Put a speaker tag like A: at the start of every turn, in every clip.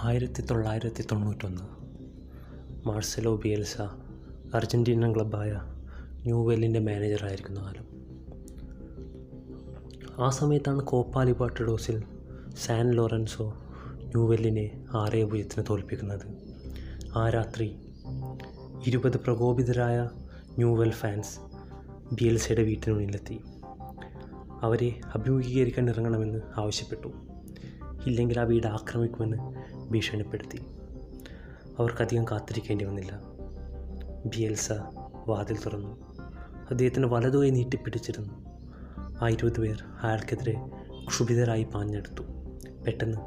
A: ആയിരത്തി തൊള്ളായിരത്തി തൊണ്ണൂറ്റൊന്ന് മാർസലോ ബിയൽസ അർജന്റീനൻ ക്ലബ്ബായ ന്യൂവെല്ലിന്റെ മാനേജറായിരിക്കുന്ന കാലം ആ സമയത്താണ് കോപ്പാലി ലിബർട്ടഡോസിൽ സാൻ ലോറൻസോ ന്യൂവെല്ലിനെ ആറേ പൂജ്യത്തിന് തോൽപ്പിക്കുന്നത്. ആ രാത്രി ഇരുപത് പ്രകോപിതരായ ന്യൂവെൽ ഫാൻസ് ബിയൽസയുടെ വീട്ടിനുള്ളിലെത്തി അവരെ അഭിമുഖീകരിക്കാൻ ഇറങ്ങണമെന്ന് ആവശ്യപ്പെട്ടു. ഇല്ലെങ്കിൽ ആ വീട് ആക്രമിക്കുമെന്ന് ഭീഷണിപ്പെടുത്തി. അവർക്കധികം കാത്തിരിക്കേണ്ടി വന്നില്ല. ബിയൽസ വാതിൽ തുറന്നു. അദ്ദേഹത്തിന് വലതുകൈ നീട്ടിപ്പിടിച്ചിരുന്നു. ആ ഇരുപത് പേർ അയാൾക്കെതിരെ ക്ഷുഭിതരായി പാഞ്ഞെടുത്തു. പെട്ടെന്ന്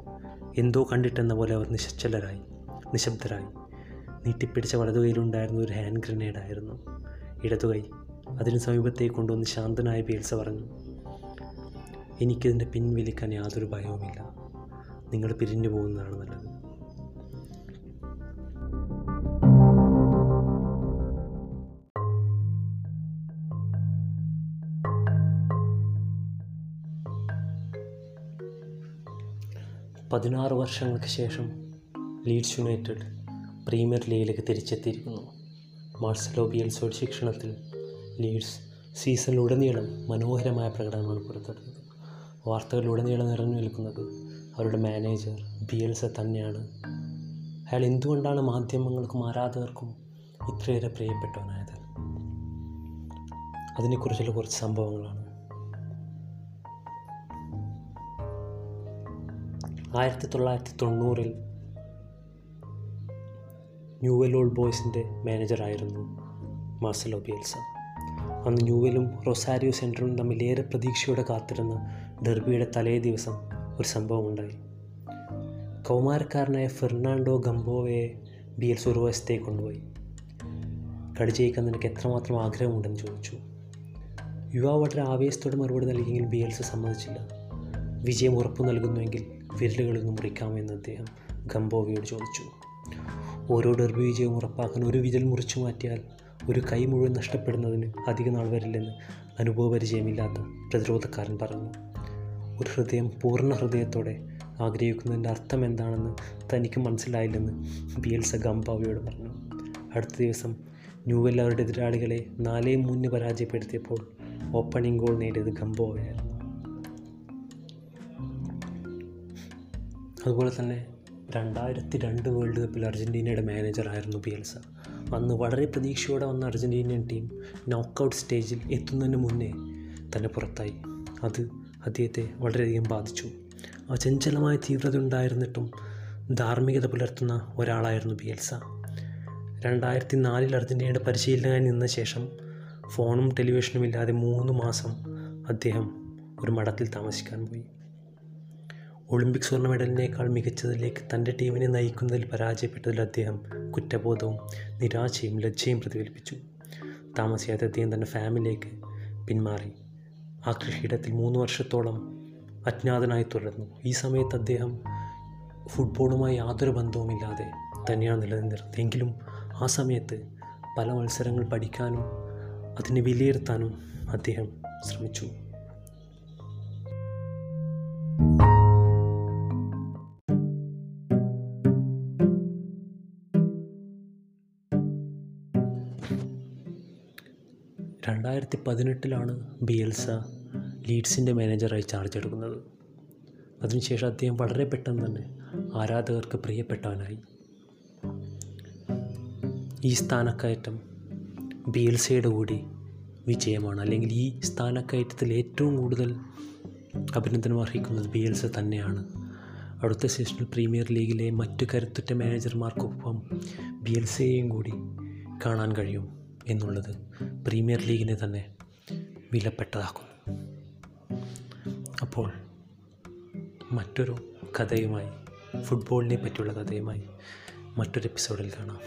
A: എന്തോ കണ്ടിട്ടെന്ന പോലെ അവർ നിശ്ചലരായി നിശബ്ദരായി. നീട്ടിപ്പിടിച്ച വലതുകൈയിലുണ്ടായിരുന്ന ഒരു ഹാൻഡ് ഗ്രനേഡായിരുന്നു ഇടതുകൈ അതിന് സമീപത്തേക്ക് കൊണ്ടുവന്ന് ശാന്തനായ ബിയൽസ പറഞ്ഞു എനിക്കിതിന്റെ പിൻവലിക്കാൻ യാതൊരു ഭയവുമില്ല. നിങ്ങൾ പിരിഞ്ഞു പോകുന്നതാണ് നല്ലത്. പതിനാറ് വർഷങ്ങൾക്ക് ശേഷം ലീഡ്സ് യുണൈറ്റഡ് പ്രീമിയർ ലീഗിലേക്ക് തിരിച്ചെത്തിയിരിക്കുന്നു. മാർസലോ ബിയൽസോയുടെ ശിക്ഷണത്തിൽ ലീഡ്സ് സീസണിലുടനീളം മനോഹരമായ പ്രകടനമാണ് പുറത്തെടുത്തത് വാർത്തകളിലുടനീളം നിറഞ്ഞു നിൽക്കുന്നത് അവരുടെ മാനേജർ ബിയൽസ തന്നെയാണ്. അയാൾ എന്തുകൊണ്ടാണ് മാധ്യമങ്ങൾക്കും ആരാധകർക്കും ഇത്രയേറെ പ്രിയപ്പെട്ടവനായത്? അതിനെക്കുറിച്ചുള്ള കുറച്ച് സംഭവങ്ങളാണ് ആയിരത്തി തൊള്ളായിരത്തി തൊണ്ണൂറിൽ ന്യൂവെൽ ഓൾഡ് ബോയ്സിന്റെ മാനേജറായിരുന്നു മാർസലോ ബിയൽസ അന്ന് ന്യൂവെലും റൊസാരിയോ സെന്ററും തമ്മിൽ ഏറെ പ്രതീക്ഷയോടെ കാത്തിരുന്ന ഡെർബിയുടെ തലേ ദിവസം ഒരു സംഭവം ഉണ്ടായി. കൗമാരക്കാരനായ ഫെർണാണ്ടോ ഗംബോവയെ ബിയൽസ് ഒരു വശത്തേക്ക് കൊണ്ടുപോയി. കളി ജയിക്കാൻ നിനക്ക് എത്രമാത്രം ആഗ്രഹമുണ്ടെന്ന് ചോദിച്ചു. യുവാവ് വളരെ ആവേശത്തോടെ മറുപടി നൽകിയെങ്കിൽ ബിയൽസ് സമ്മതിച്ചില്ല. വിജയം ഉറപ്പു നൽകുന്നുവെങ്കിൽ വിരലുകളിൽ നിന്ന് മുറിക്കാമെന്ന് അദ്ദേഹം ഗംബോവയോട് ചോദിച്ചു. ഓരോ ഡെർബി വിജയവും ഉറപ്പാക്കാൻ ഒരു വിരൽ മുറിച്ചു മാറ്റിയാൽ ഒരു കൈ മുഴുവൻ നഷ്ടപ്പെടുന്നതിന് അധിക നാൾ വരില്ലെന്ന് അനുഭവപരിചയമില്ലാത്ത പ്രതിരോധക്കാരൻ പറഞ്ഞു. ഒരു ഹൃദയം പൂർണ ഹൃദയത്തോടെ ആഗ്രഹിക്കുന്നതിന്റെ അർത്ഥം എന്താണെന്ന് തനിക്ക് മനസ്സിലായില്ലെന്ന് ബിയൽസ ഗംബാവയോട് പറഞ്ഞു. അടുത്ത ദിവസം ന്യൂവെല്ലാവരുടെ എതിരാളികളെ നാലേ മൂന്ന് പരാജയപ്പെടുത്തിയപ്പോൾ ഓപ്പണിംഗ് ഗോൾ നേടിയത് ഗംബോവയായിരുന്നു അതുപോലെ തന്നെ രണ്ടായിരത്തി രണ്ട് വേൾഡ് കപ്പിൽ അർജന്റീനയുടെ മാനേജറായിരുന്നു ബിയൽസ. അന്ന് വളരെ പ്രതീക്ഷയോടെ വന്ന അർജന്റീനിയൻ ടീം നോക്കൗട്ട് സ്റ്റേജിൽ എത്തുന്നതിന് മുന്നേ തന്നെ പുറത്തായി. അത് അദ്ദേഹത്തെ വളരെയധികം ബാധിച്ചു. ആ ചഞ്ചലമായ തീവ്രത ഉണ്ടായിരുന്നിട്ടും ധാർമ്മികത പുലർത്തുന്ന ഒരാളായിരുന്നു ബിയൽസ. രണ്ടായിരത്തി നാലിൽ അർജന്റീനയുടെ പരിശീലകനായി നിന്ന ശേഷം ഫോണും ടെലിവിഷനും ഇല്ലാതെ മൂന്ന് മാസം അദ്ദേഹം ഒരു മഠത്തിൽ താമസിക്കാൻ പോയി. ഒളിമ്പിക് സ്വർണ മെഡലിനേക്കാൾ മികച്ചതിലേക്ക് തന്റെ ടീമിനെ നയിക്കുന്നതിൽ പരാജയപ്പെട്ടതിൽ അദ്ദേഹം കുറ്റബോധവും നിരാശയും ലജ്ജയും പ്രതിഫലിപ്പിച്ചു. താമസിയാതെ അദ്ദേഹം തന്റെ ഫാമിലിയിലേക്ക് പിന്മാറി. ആ കൃഷിയിടത്തിൽ മൂന്ന് വർഷത്തോളം അജ്ഞാതനായി തുടർന്നു. ഈ സമയത്ത് അദ്ദേഹം ഫുട്ബോളുമായി യാതൊരു ബന്ധവുമില്ലാതെ തന്നെയാണ് നിലനിന്നിരുന്നത്. എങ്കിലും ആ സമയത്ത് പല മത്സരങ്ങൾ പഠിക്കാനും അതിനെ വിലയിരുത്താനും അദ്ദേഹം ശ്രമിച്ചു. രണ്ടായിരത്തി പതിനെട്ടിലാണ് ബിയൽസ ലീഡ്സിന്റെ മാനേജറായി ചാർജ് എടുക്കുന്നത്. അതിനുശേഷം അദ്ദേഹം വളരെ പെട്ടെന്ന് തന്നെ ആരാധകർക്ക് പ്രിയപ്പെട്ടവനായി. ഈ സ്ഥാനക്കയറ്റം ബിയൽസയുടെ കൂടി വിജയമാണ്. അല്ലെങ്കിൽ ഈ സ്ഥാനക്കയറ്റത്തിൽ ഏറ്റവും കൂടുതൽ അഭിനന്ദനം അർഹിക്കുന്നത് ബിയൽസ തന്നെയാണ്. അടുത്ത സീസണിൽ പ്രീമിയർ ലീഗിലെ മറ്റു കരുത്തുറ്റ മാനേജർമാർക്കൊപ്പം ബിയൽസയെയും കൂടി കാണാൻ കഴിയും. എന്നുള്ളത് പ്രീമിയർ ലീഗിനെ തന്നെ വിലപ്പെട്ടതാക്കുന്നു. അപ്പോൾ മറ്റൊരു കഥയുമായി ഫുട്ബോളിനെ പറ്റിയുള്ള കഥയുമായി മറ്റൊരു എപ്പിസോഡിൽ കാണാം.